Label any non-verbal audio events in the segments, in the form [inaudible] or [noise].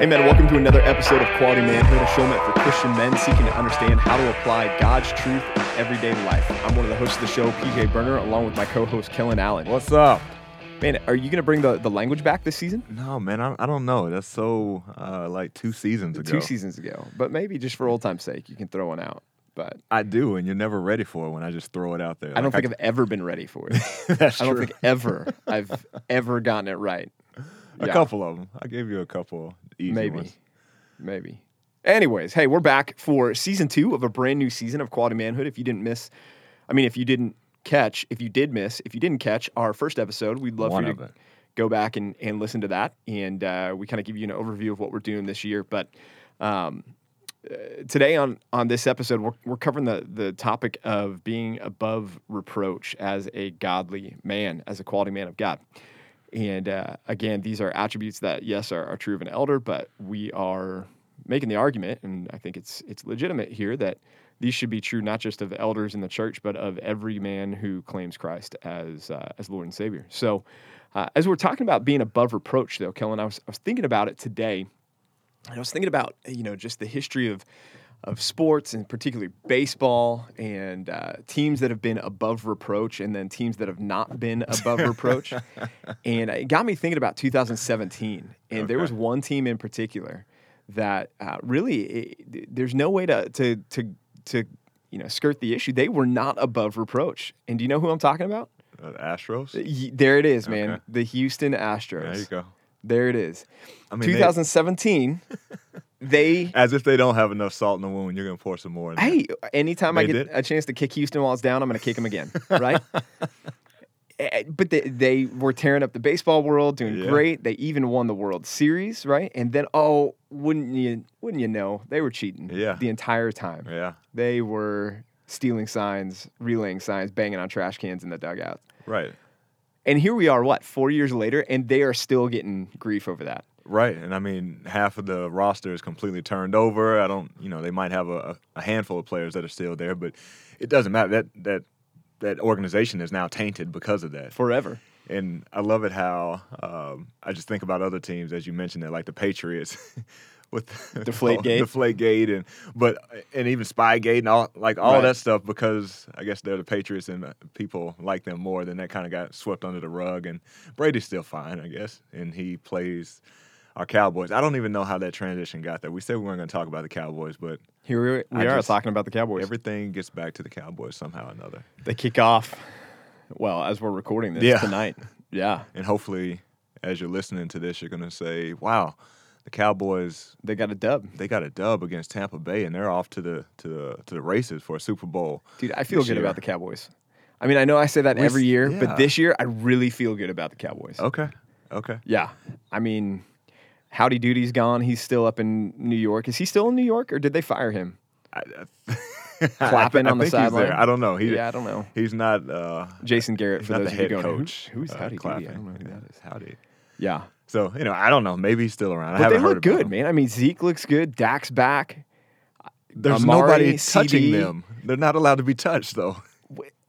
Hey, man, welcome to another episode of Quality Manhood, a show meant for Christian men seeking to understand how to apply God's truth in everyday life. I'm one of the hosts of the show, PJ Burner, along with my co host, Kellen Allen. What's up? Man, are you going to bring the, the language back this season? No, man, I, I don't know. That's so uh, like two seasons ago. Two seasons ago. But maybe just for old time's sake, you can throw one out. But I do, and you're never ready for it when I just throw it out there. I don't Like, think I've ever been ready for it. [laughs] That's I don't true. think ever I've ever gotten it right. A Yeah. couple of them. I gave you a couple easy Maybe. ones. Maybe. Anyways, hey, we're back for season two of a brand new season of Quality Manhood. If you didn't miss, I mean, if you didn't catch, if you did miss, if you didn't catch our first episode, we'd love One for you to it. go back and, and listen to that. And uh, we kind of give you an overview of what we're doing this year. But um, uh, today on on this episode, we're, we're covering the the topic of being above reproach as a godly man, as a quality man of God. And uh, again, these are attributes that yes are, are true of an elder, but we are making the argument, and I think it's it's legitimate here that these should be true not just of elders in the church, but of every man who claims Christ as uh, as Lord and Savior. So, uh, as we're talking about being above reproach, though, Kellen, I was I was thinking about it today, and I was thinking about you know just the history of of sports and particularly baseball and uh, teams that have been above reproach and then teams that have not been above reproach. [laughs] And it got me thinking about 2017. And there was one team in particular that uh, really, it, there's no way to, to, to, to, you know, skirt the issue. They were not above reproach. And do you know who I'm talking about? Uh, Astros. There it is, man. Okay. The Houston Astros. There you go. There it is. I mean, 2017, they [laughs] as if they don't have enough salt in the wound, you're gonna pour some more. In there. Hey, anytime I get did? a chance to kick Houston while it's down, I'm going to kick him again, [laughs] right? Eh, but they, they were tearing up the baseball world, doing Yeah. great. They even won the World Series, right? And then, oh, wouldn't you? Wouldn't you know? They were cheating. Yeah. The entire time. Yeah. They were stealing signs, relaying signs, banging on trash cans in the dugout. Right. And here we are, what, four years later, and they are still getting grief over that. Right. And I mean, half of the roster is completely turned over. I don't, you know, they might have a, a handful of players that are still there, but it doesn't matter. That that that organization is now tainted because of that. Forever. And I love it how um, I just think about other teams as you mentioned that, like the Patriots [laughs] with Deflategate. Deflategate, [laughs] and but and even Spygate and all like all Right. that stuff because I guess they're the Patriots and uh, people like them more. Then that kind of got swept under the rug. And Brady's still fine, I guess, and he plays our Cowboys. I don't even know how that transition got there. We said we weren't going to talk about the Cowboys, but Here we, we are just- talking about the Cowboys. everything gets back to the Cowboys somehow or another. They kick off, well, as we're recording this Yeah. tonight. Yeah. And hopefully, as you're listening to this, you're going to say, "Wow, the Cowboys." They got a dub. they got a dub against Tampa Bay, and they're off to the to the to the races for a Super Bowl. Dude, I feel good year. about the Cowboys. I mean, I know I say that We every year, yeah. but this year I really feel good about the Cowboys. Okay, okay. Yeah. I mean, Howdy Doody's gone. He's still up in New York. Is he still in New York or did they fire him? I, I, [laughs] Clapping [laughs] I on the think he's there. sideline? I don't know. He, yeah, I don't know. He's not. Uh, Jason Garrett, for those the of you head going, coach. Who, who's uh, Howdy Doody? I Clapping. don't know who that is. Howdy. Yeah. So you know, I don't know. Maybe he's still around. I But they haven't heard look good, him. man. I mean, Zeke looks good. Dak's back. There's Amari, nobody touching CeeDee. them. They're not allowed to be touched, though.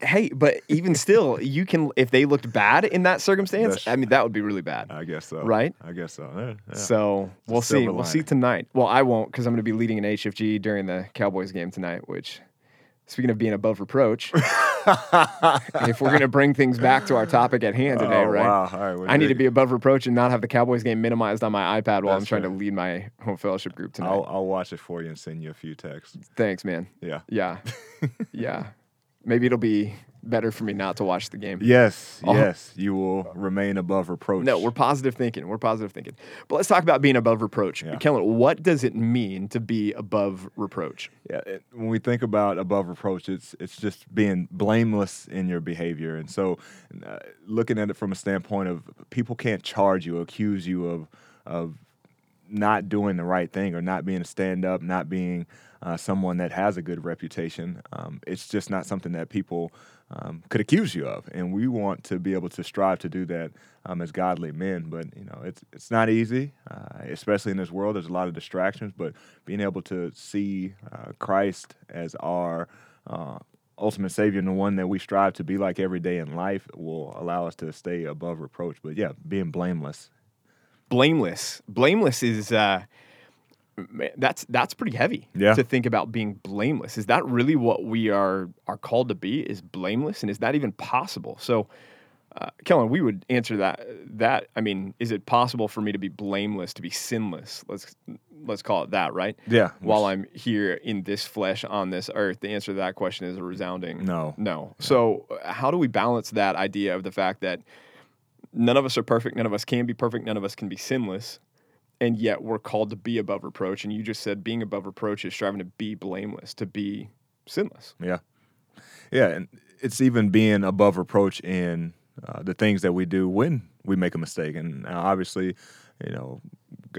Hey, but even still, you can, if they looked bad in that circumstance, That's- I mean, that would be really bad. I guess so. Right? I guess so. Yeah, yeah. So we'll see. We'll see tonight. Well, I won't because I'm going to be leading an HFG during the Cowboys game tonight. Which, speaking of being above reproach, [laughs] if we're going to bring things back to our topic at hand today, Oh, right? wow. Right, we're I need to be above reproach and not have the Cowboys game minimized on my iPad while I'm trying to lead my home fellowship group tonight. I'll, I'll watch it for you and send you a few texts. Thanks, man. Yeah. Yeah, [laughs] yeah. Maybe it'll be better for me not to watch the game. Yes, I'll- yes, you will remain above reproach. No, we're positive thinking. We're positive thinking. But let's talk about being above reproach. Yeah. Kellen, what does it mean to be above reproach? Yeah, it, when we think about above reproach, it's it's just being blameless in your behavior, and so uh, looking at it from a standpoint of people can't charge you, accuse you of of not doing the right thing or not being a stand up, not being uh, someone that has a good reputation. Um, it's just not something that people um, could accuse you of, and we want to be able to strive to do that um, as godly men. But you know, it's it's not easy, uh, especially in this world. There's a lot of distractions, but being able to see uh, Christ as our uh, ultimate savior and the one that we strive to be like every day in life will allow us to stay above reproach. But yeah, being blameless. blameless. Blameless is uh, man, that's that's pretty heavy Yeah. to think about being blameless. Is that really what we are are called to be? Is blameless, and is that even possible? So, uh, Kellen, we would answer that. That I mean, is it possible for me to be blameless, to be sinless? Let's let's call it that, right? Yeah. While I'm here in this flesh on this earth, the answer to that question is a resounding No. no. So, uh, how do we balance that idea of the fact that none of us are perfect, none of us can be perfect, none of us can be sinless, and yet we're called to be above reproach? And you just said being above reproach is striving to be blameless, to be sinless. Yeah. Yeah. And it's even being above reproach in uh, the things that we do when we make a mistake. And uh, obviously, you know,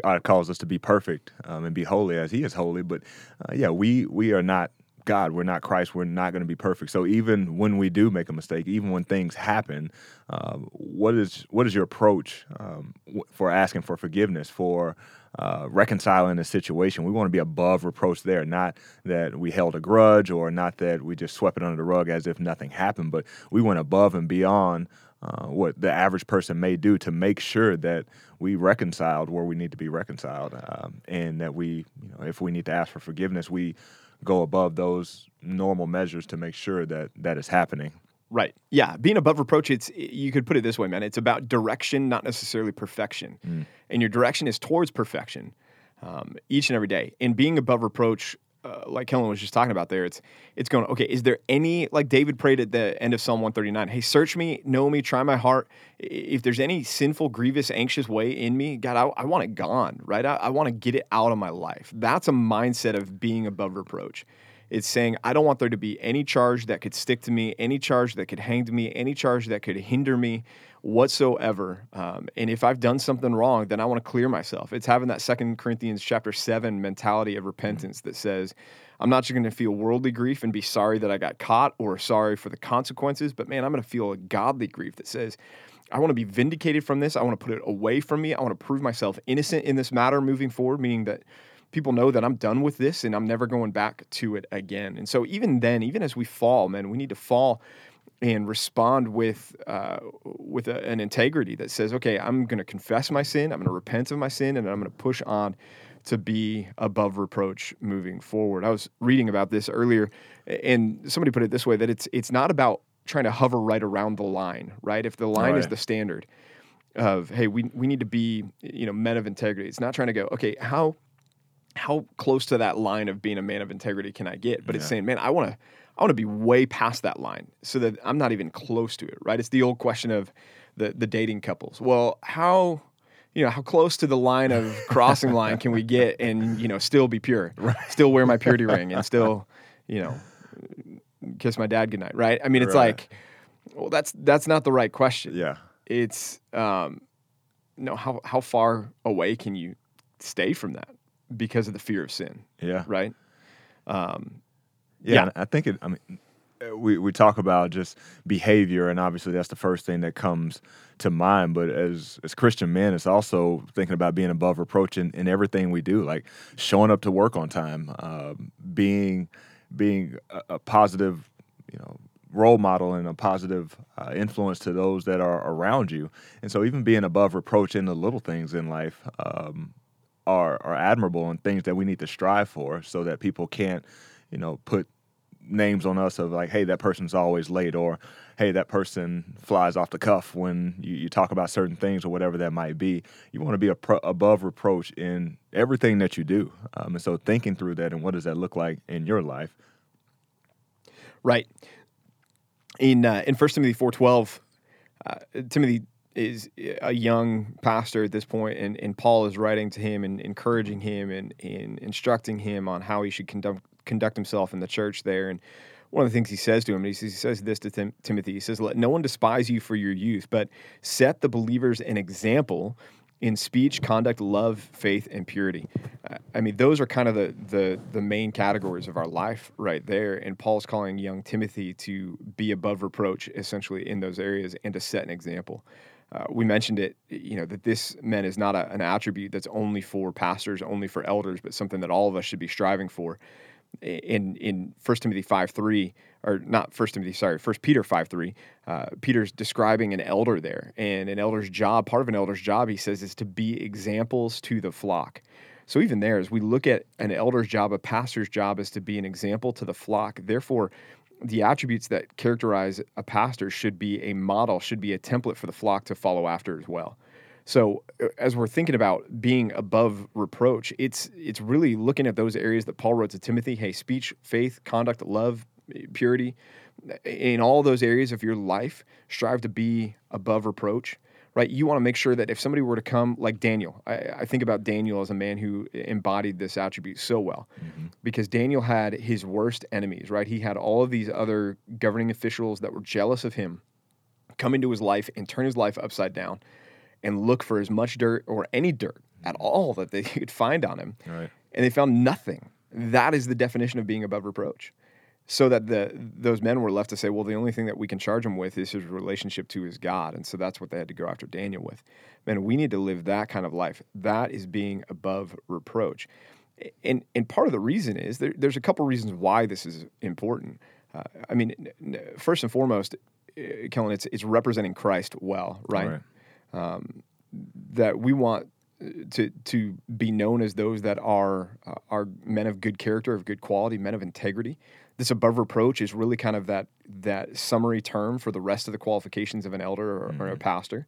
God calls us to be perfect um, and be holy as He is holy. But uh, yeah, we we are not God. We're not Christ. We're not going to be perfect. So even when we do make a mistake, even when things happen, uh, what is what is your approach um, for asking for forgiveness for? Uh, reconciling the situation, we want to be above reproach there. Not that we held a grudge, or not that we just swept it under the rug as if nothing happened, but we went above and beyond uh, what the average person may do to make sure that we reconciled where we need to be reconciled, um, and that we, you know, if we need to ask for forgiveness, we go above those normal measures to make sure that that is happening. Right. Yeah. Being above reproach, it's you could put it this way, man. It's about direction, not necessarily perfection. And your direction is towards perfection um, each and every day. And being above reproach, uh, like Kellen was just talking about there, it's it's going. Okay, is there any like David prayed at the end of Psalm one thirty nine? Hey, search me, know me, try my heart. If there's any sinful, grievous, anxious way in me, God, I, I want it gone. Right. I, I want to get it out of my life. That's a mindset of being above reproach. It's saying, I don't want there to be any charge that could stick to me, any charge that could hang to me, any charge that could hinder me whatsoever. Um, and if I've done something wrong, then I want to clear myself. It's having that Second Corinthians chapter 7 mentality of repentance that says, I'm not just going to feel worldly grief and be sorry that I got caught or sorry for the consequences, but man, I'm going to feel a godly grief that says, I want to be vindicated from this. I want to put it away from me. I want to prove myself innocent in this matter moving forward, meaning that people know that I'm done with this and I'm never going back to it again. And so even then, even as we fall, man, we need to fall and respond with uh, with a, an integrity that says, okay, I'm going to confess my sin, I'm going to repent of my sin, and I'm going to push on to be above reproach moving forward. I was reading about this earlier, and somebody put it this way: that it's it's not about trying to hover right around the line, right? If the line is the standard of, hey, we we need to be, you know, men of integrity. It's not trying to go, okay, how how close to that line of being a man of integrity can I get? But it's saying, man, I want to I want to be way past that line so that I'm not even close to it, right? It's the old question of the the dating couples. Well, how you know, how close to the line of [laughs] crossing line can we get and, you know, still be pure, [laughs] still wear my purity ring and still, you know, kiss my dad goodnight, right? I mean, it's Right. like, well, that's that's not the right question. Yeah. It's um, no, how how far away can you stay from that because of the fear of sin, Yeah. right? Um, Yeah, Yeah. I think it. I mean, uh, we we talk about just behavior, and obviously that's the first thing that comes to mind. But as as Christian men, it's also thinking about being above reproach in, in everything we do, like showing up to work on time, um, being being a, a positive, you know. Role model and a positive uh, influence to those that are around you, and so even being above reproach in the little things in life um, are are admirable and things that we need to strive for, so that people can't, you know, put names on us of like, hey, that person's always late, or hey, that person flies off the cuff when you, you talk about certain things or whatever that might be. You want to be pro- above reproach in everything that you do, um, and so thinking through that and what does that look like in your life? Right. In uh, in First Timothy four twelve, uh, Timothy is a young pastor at this point, and, and Paul is writing to him and encouraging him and, and instructing him on how he should conduct conduct himself in the church there. And one of the things he says to him, he says, he says this to Tim- Timothy. He says, "Let no one despise you for your youth, but set the believers an example." in speech, conduct, love, faith, and purity. Uh, I mean, those are kind of the, the the main categories of our life right there. And Paul's calling young Timothy to be above reproach, essentially in those areas, and to set an example. Uh, we mentioned it, you know, that this men is not a, an attribute that's only for pastors, only for elders, but something that all of us should be striving for. In in First Timothy five three or not First Timothy, sorry, First Peter five three. Uh, Peter's describing an elder there, and an elder's job, part of an elder's job, he says, is to be examples to the flock. So even there, as we look at an elder's job, a pastor's job is to be an example to the flock. Therefore, the attributes that characterize a pastor should be a model, should be a template for the flock to follow after as well. So uh, as we're thinking about being above reproach, it's it's really looking at those areas that Paul wrote to Timothy. Hey, speech, faith, conduct, love, purity, in all those areas of your life, strive to be above reproach. Right? You want to make sure that if somebody were to come, like Daniel, I, I think about Daniel as a man who embodied this attribute so well, mm-hmm. because Daniel had his worst enemies. Right? He had all of these other governing officials that were jealous of him come into his life and turn his life upside down and look for as much dirt or any dirt at mm-hmm. all that they [laughs] could find on him. Right. And they found nothing. That is the definition of being above reproach. So that the those men were left to say, well, the only thing that we can charge him with is his relationship to his God, and so that's what they had to go after Daniel with. Man, we need to live that kind of life. That is being above reproach, and and part of the reason is there, there's a couple reasons why this is important. Uh, I mean, first and foremost, uh, Kellen, it's it's representing Christ well, right? right. Um, that we want to to be known as those that are uh, are men of good character, of good quality, men of integrity. This above reproach is really kind of that that summary term for the rest of the qualifications of an elder or, mm-hmm. or a mm-hmm. pastor.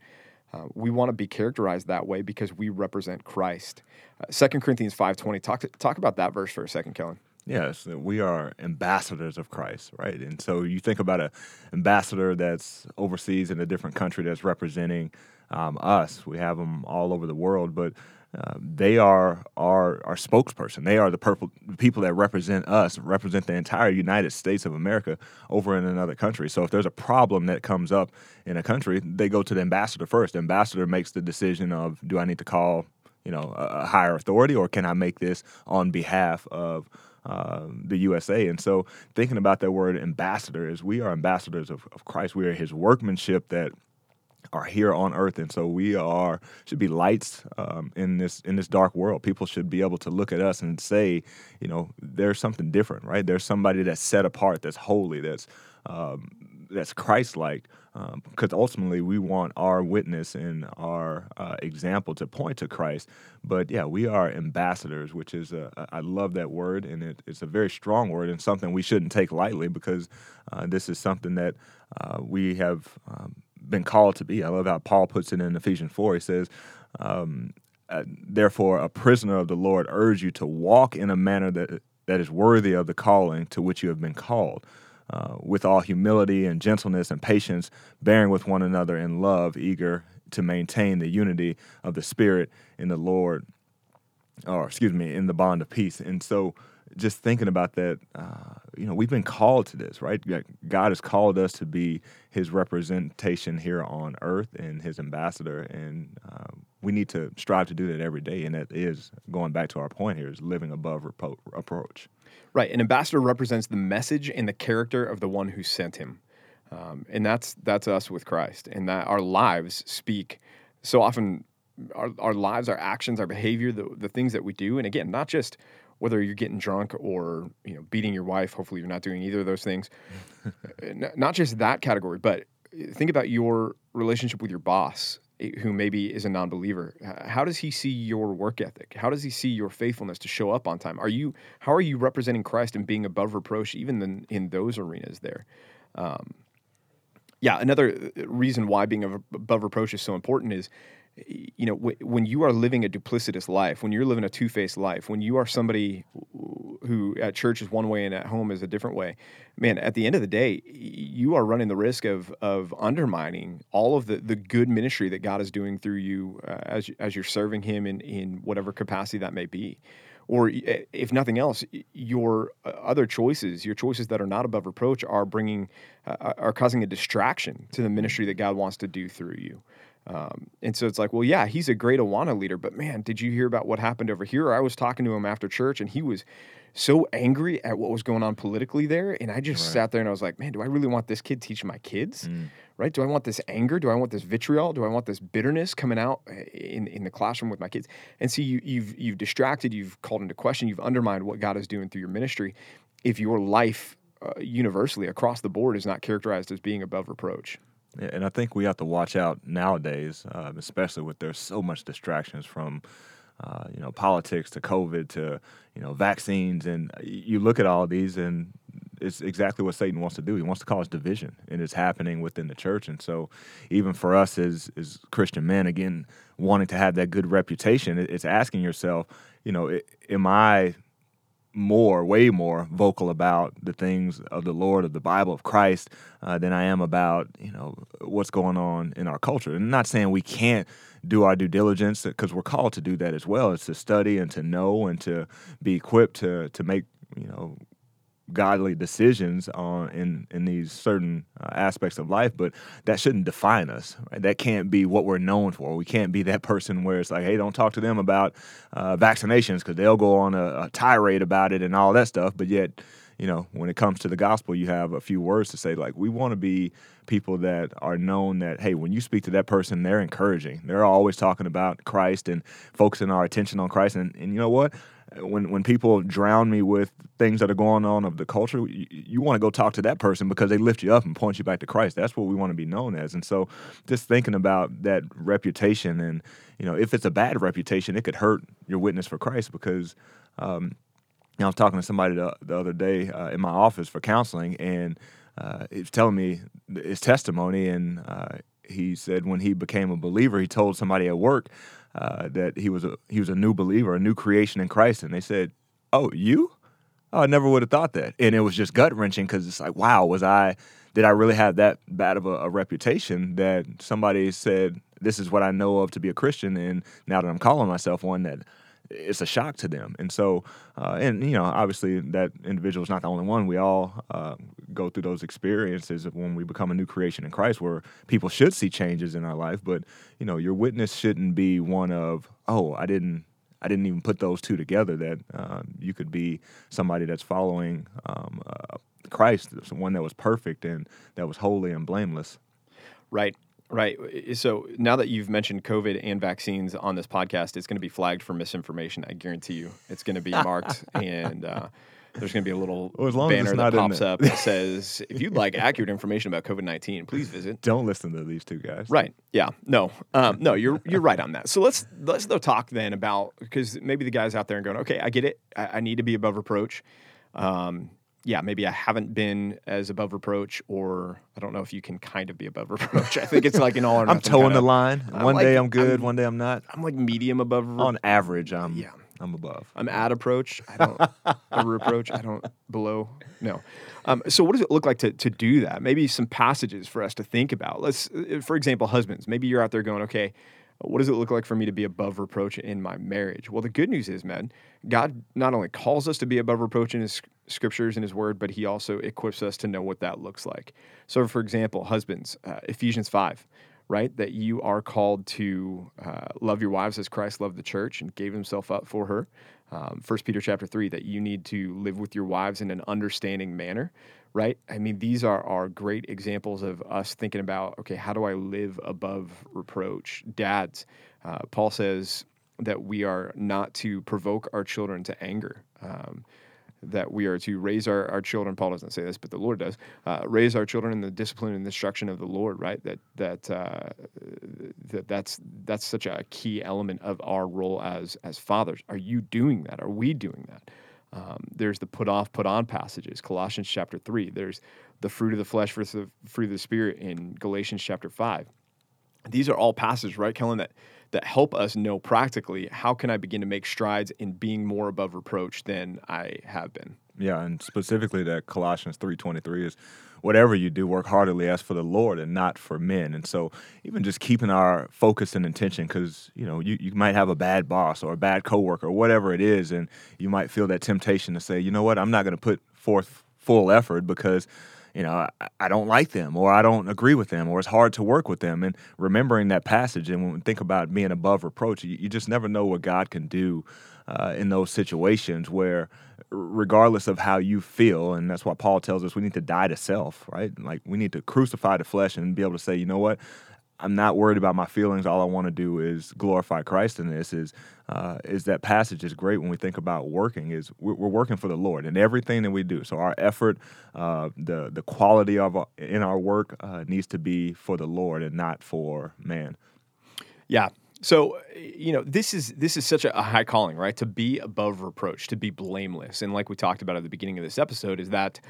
Uh, we want to be characterized that way because we represent Christ. Uh, Second uh, Corinthians five twenty. Talk to, talk about that verse for a second, Kellen. Yes, we are ambassadors of Christ, right? And so you think about an ambassador that's overseas in a different country that's representing um, us. We have them all over the world, but uh, they are our our spokesperson. They are the purple people that represent us, represent the entire United States of America over in another country. So if there's a problem that comes up in a country, they go to the ambassador first. The ambassador makes the decision of do I need to call you know a, higher authority or can I make this on behalf of uh, the USA. And so, thinking about that word ambassador is we are ambassadors of, of Christ. We are His workmanship that are here on earth and so we are should be lights um, in this in this dark world. People should be able to look at us and say you know there's something different right? There's somebody that's set apart that's holy that's um, that's christ-like because um, ultimately we want our witness and our uh, example to point to christ. But yeah we are ambassadors which is a, I love that word and it, it's a very strong word and something we shouldn't take lightly because uh, this is something that uh, we have um, been called to be. I love how Paul puts it in Ephesians 4. He says, um, uh, Therefore, a prisoner of the Lord, urge you to walk in a manner that, that is worthy of the calling to which you have been called, uh, with all humility and gentleness and patience, bearing with one another in love, eager to maintain the unity of the Spirit in the Lord, or excuse me, in the bond of peace. And so, just thinking about that, uh, you know, we've been called to this, right? God has called us to be His representation here on earth and His ambassador, and uh, we need to strive to do that every day. And that is going back to our point here: is living above repo- approach. Right, an ambassador represents the message and the character of the one who sent him, um, and that's that's us with Christ, and that our lives speak so often. Our, our lives, our actions, our behavior, the, the things that we do, and again, not just whether you're getting drunk or you know beating your wife. Hopefully, you're not doing either of those things. [laughs] not just that category, but think about your relationship with your boss, eh, who maybe is a non-believer. How does he see your work ethic? How does he see your faithfulness to show up on time? Are you how are you representing Christ and being above reproach even in, in those arenas there? Um, yeah, another uh, reason why being above reproach is so important is you know, w- when you are living a duplicitous life, when you're living a two faced life, when you are somebody who at church is one way and at home is a different way, man, at the end of the day, you are running the risk of of undermining all of the, the good ministry that God is doing through you uh, as as you're serving Him in in whatever capacity that may be. Or if nothing else, your uh, other choices, your choices that are not above reproach, are bringing, uh, are causing a distraction to the ministry that God wants to do through you. Um, and so it's like, well, yeah, he's a great Awana leader, but man, did you hear about what happened over here? I was talking to him after church, and he was so angry at what was going on politically there, and I just right. sat there and I was like, man, do I really want this kid teaching my kids? Mm. Right? Do I want this anger? Do I want this vitriol? Do I want this bitterness coming out eh, in, in the classroom with my kids? And see, you, you've you've distracted, you've called into question, you've undermined what God is doing through your ministry, if your life uh, universally across the board is not characterized as being above reproach. And I think we have to watch out nowadays, uh, especially with there's so much distractions from, uh, you know, politics to COVID to you know vaccines, and you look at all these, and it's exactly what Satan wants to do. He wants to cause division, and it's happening within the church. And so, even for us as as Christian men, again, wanting to have that good reputation, it's asking yourself, you know, am I more, way more vocal about the things of the Lord, of the Bible, of Christ, uh, than I am about you know what's going on in our culture. And I'm not saying we can't do our due diligence because we're called to do that as well. It's to study and to know and to be equipped to to make you know godly decisions on in in these certain uh, aspects of life but that shouldn't define us right? that can't be what we're known for. We can't be that person where it's like hey don't talk to them about uh, vaccinations because they'll go on a, a, tirade about it and all that stuff but yet you know when it comes to the gospel you have a few words to say like we want to be people that are known that hey when you speak to that person they're encouraging. They're always talking about christ and focusing our attention on christ and, and you know what when when people drown me with things that are going on of the culture, you, you want to go talk to that person because they lift you up and point you back to Christ. That's what we want to be known as. And so, just thinking about that reputation, and you know, if it's a bad reputation, it could hurt your witness for Christ because. Um, you know, I was talking to somebody the, the other day uh, in my office for counseling, and uh, telling me his testimony, and uh, he said when he became a believer, he told somebody at work uh, that he was a he was a new believer, a new creation in Christ, and they said, "Oh, you? Oh, I never would have thought that." And it was just gut wrenching because it's like, wow, was I? Did I really have that bad of a, a reputation that somebody said this is what I know of to be a Christian, and now that I'm calling myself one, that it's a shock to them. And so, uh, and you know, obviously that individual is not the only one. We all uh, go through those experiences when we become a new creation in Christ, where people should see changes in our life. But you know, your witness shouldn't be one of, oh, I didn't. I didn't even put those two together. That uh, you could be somebody that's following um, uh, Christ, one that was perfect and that was holy and blameless. Right. Right. So now that you've mentioned COVID and vaccines on this podcast, it's going to be flagged for misinformation. I guarantee you, it's going to be marked, [laughs] and uh, there's going to be a little well, banner that pops up that says, "If you'd like accurate information about COVID nineteen, please visit." Don't listen to these two guys. Right. Yeah. No. Um, no. You're you're right on that. So let's let's though talk then about because maybe the guys out there and going, okay, I get it. I, I need to be above reproach. Um, yeah, maybe I haven't been as above reproach, or I don't know if you can kind of be above [laughs] reproach. I think it's like an all or I'm towing the line. one like, day I'm good, I'm, one day I'm not. I'm like medium above. On average, I'm yeah. I'm above. I'm at approach. I don't [laughs] over reproach. I don't below. No. Um, so what does it look like to to do that? Maybe some passages for us to think about. Let's, uh, for example, husbands. Maybe you're out there going, okay, what does it look like for me to be above reproach in my marriage? Well, the good news is, man, God not only calls us to be above reproach in His scriptures and His Word, but He also equips us to know what that looks like. So, for example, husbands, uh, Ephesians 5, right? That you are called to uh, love your wives as Christ loved the church and gave Himself up for her. Um, 1 Peter chapter 3, that you need to live with your wives in an understanding manner, right? I mean, these are, are great examples of us thinking about, okay, how do I live above reproach? Dads, uh, Paul says that we are not to provoke our children to anger. Um, that we are to raise our, our children. Paul doesn't say this, but the Lord does. Uh, raise our children in the discipline and instruction of the Lord. Right. That that uh, that that's that's such a key element of our role as as fathers. Are you doing that? Are we doing that? Um, there's the put off, put on passages, Colossians chapter three. There's the fruit of the flesh versus the fruit of the spirit in Galatians chapter five. These are all passages, right, Kellen, that that help us know practically how can I begin to make strides in being more above reproach than I have been. Yeah, and specifically that Colossians 3:23 is whatever you do work heartily as for the Lord and not for men. And so even just keeping our focus and intention cuz you know, you, you might have a bad boss or a bad coworker or whatever it is and you might feel that temptation to say, "You know what? I'm not going to put forth full effort because you know, I, I, don't like them or I don't agree with them or it's hard to work with them. And remembering that passage and when we think about being above reproach, you, you just never know what God can do uh, in those situations where, regardless of how you feel, and that's why Paul tells us we need to die to self, right? Like we need to crucify the flesh and be able to say, you know what? I'm not worried about my feelings. All I want to do is glorify Christ in this. Is uh, is that passage is great when we think about working. Is we're, we're working for the Lord in everything that we do. So our effort, uh, the the quality of our, in our work uh, needs to be for the Lord and not for man. Yeah. So you know this is this is such a, high calling, right? To be above reproach, to be blameless, and like we talked about at the beginning of this episode, is that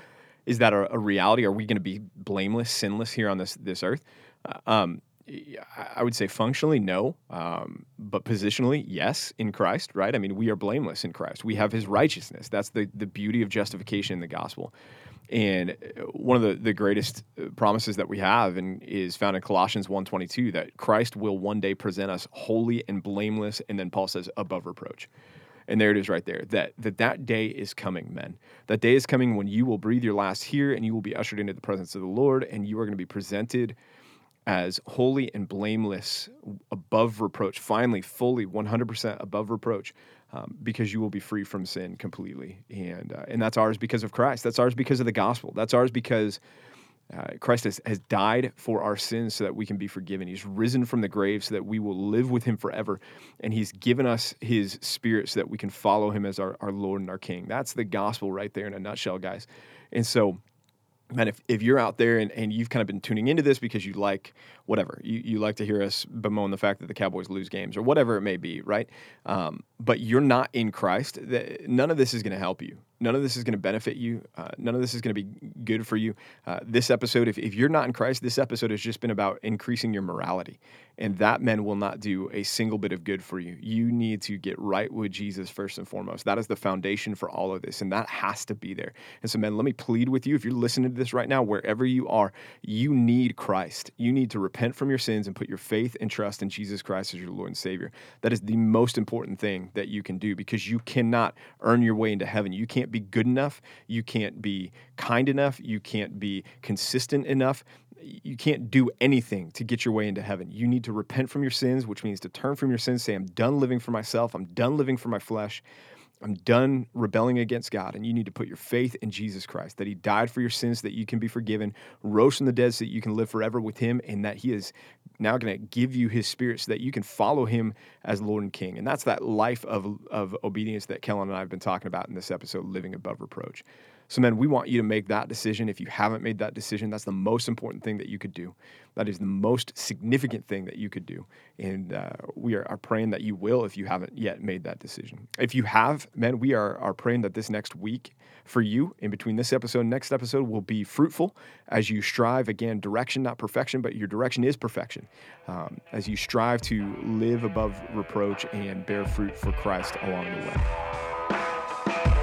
is that a, a reality? Are we going to be blameless, sinless here on this this earth? Uh, um, I would say functionally, no, um, but positionally, yes, in Christ, right? I mean, we are blameless in Christ. We have His righteousness. That's the the beauty of justification in the gospel. And uh, one of the, the greatest uh, promises that we have and is found in Colossians 1.22 that Christ will one day present us holy and blameless, and then Paul says above reproach. And there it is right there. That, that that day is coming, men. That day is coming when you will breathe your last here and you will be ushered into the presence of the Lord and you are going to be presented as holy and blameless, above reproach, finally, fully, 100% above reproach, um, because you will be free from sin completely. And, uh, and that's ours because of Christ. That's ours because of the gospel. That's ours because uh, Christ has, has died for our sins so that we can be forgiven. He's risen from the grave so that we will live with him forever. And he's given us his spirit so that we can follow him as our, our Lord and our King. That's the gospel right there in a nutshell, guys. And so, man, if, if you're out there and, and you've kind of been tuning into this because you like whatever, you, you like to hear us bemoan the fact that the Cowboys lose games or whatever it may be, right? Um, but you're not in Christ, none of this is going to help you. None of this is going to benefit you. Uh, none of this is going to be good for you. Uh, this episode, if, if you're not in Christ, this episode has just been about increasing your morality. And that, men, will not do a single bit of good for you. You need to get right with Jesus first and foremost. That is the foundation for all of this. And that has to be there. And so, men, let me plead with you. If you're listening to this right now, wherever you are, you need Christ. You need to repent from your sins and put your faith and trust in Jesus Christ as your Lord and Savior. That is the most important thing that you can do because you cannot earn your way into heaven. You can't be good enough. You can't be kind enough. You can't be consistent enough. You can't do anything to get your way into heaven. You need to repent from your sins, which means to turn from your sins, say, I'm done living for myself. I'm done living for my flesh. I'm done rebelling against God. And you need to put your faith in Jesus Christ, that He died for your sins that you can be forgiven, rose from the dead so that you can live forever with Him, and that He is now going to give you His Spirit so that you can follow Him as Lord and King. And that's that life of, of obedience that Kellen and I have been talking about in this episode, Living Above Reproach. So, men, we want you to make that decision. If you haven't made that decision, that's the most important thing that you could do. That is the most significant thing that you could do. And uh, we are, are, praying that you will if you haven't yet made that decision. If you have, men, we are, are praying that this next week for you, in between this episode and next episode, will be fruitful as you strive, again, direction, not perfection, but your direction is perfection. Um, as you strive to live above reproach and bear fruit for Christ along the way.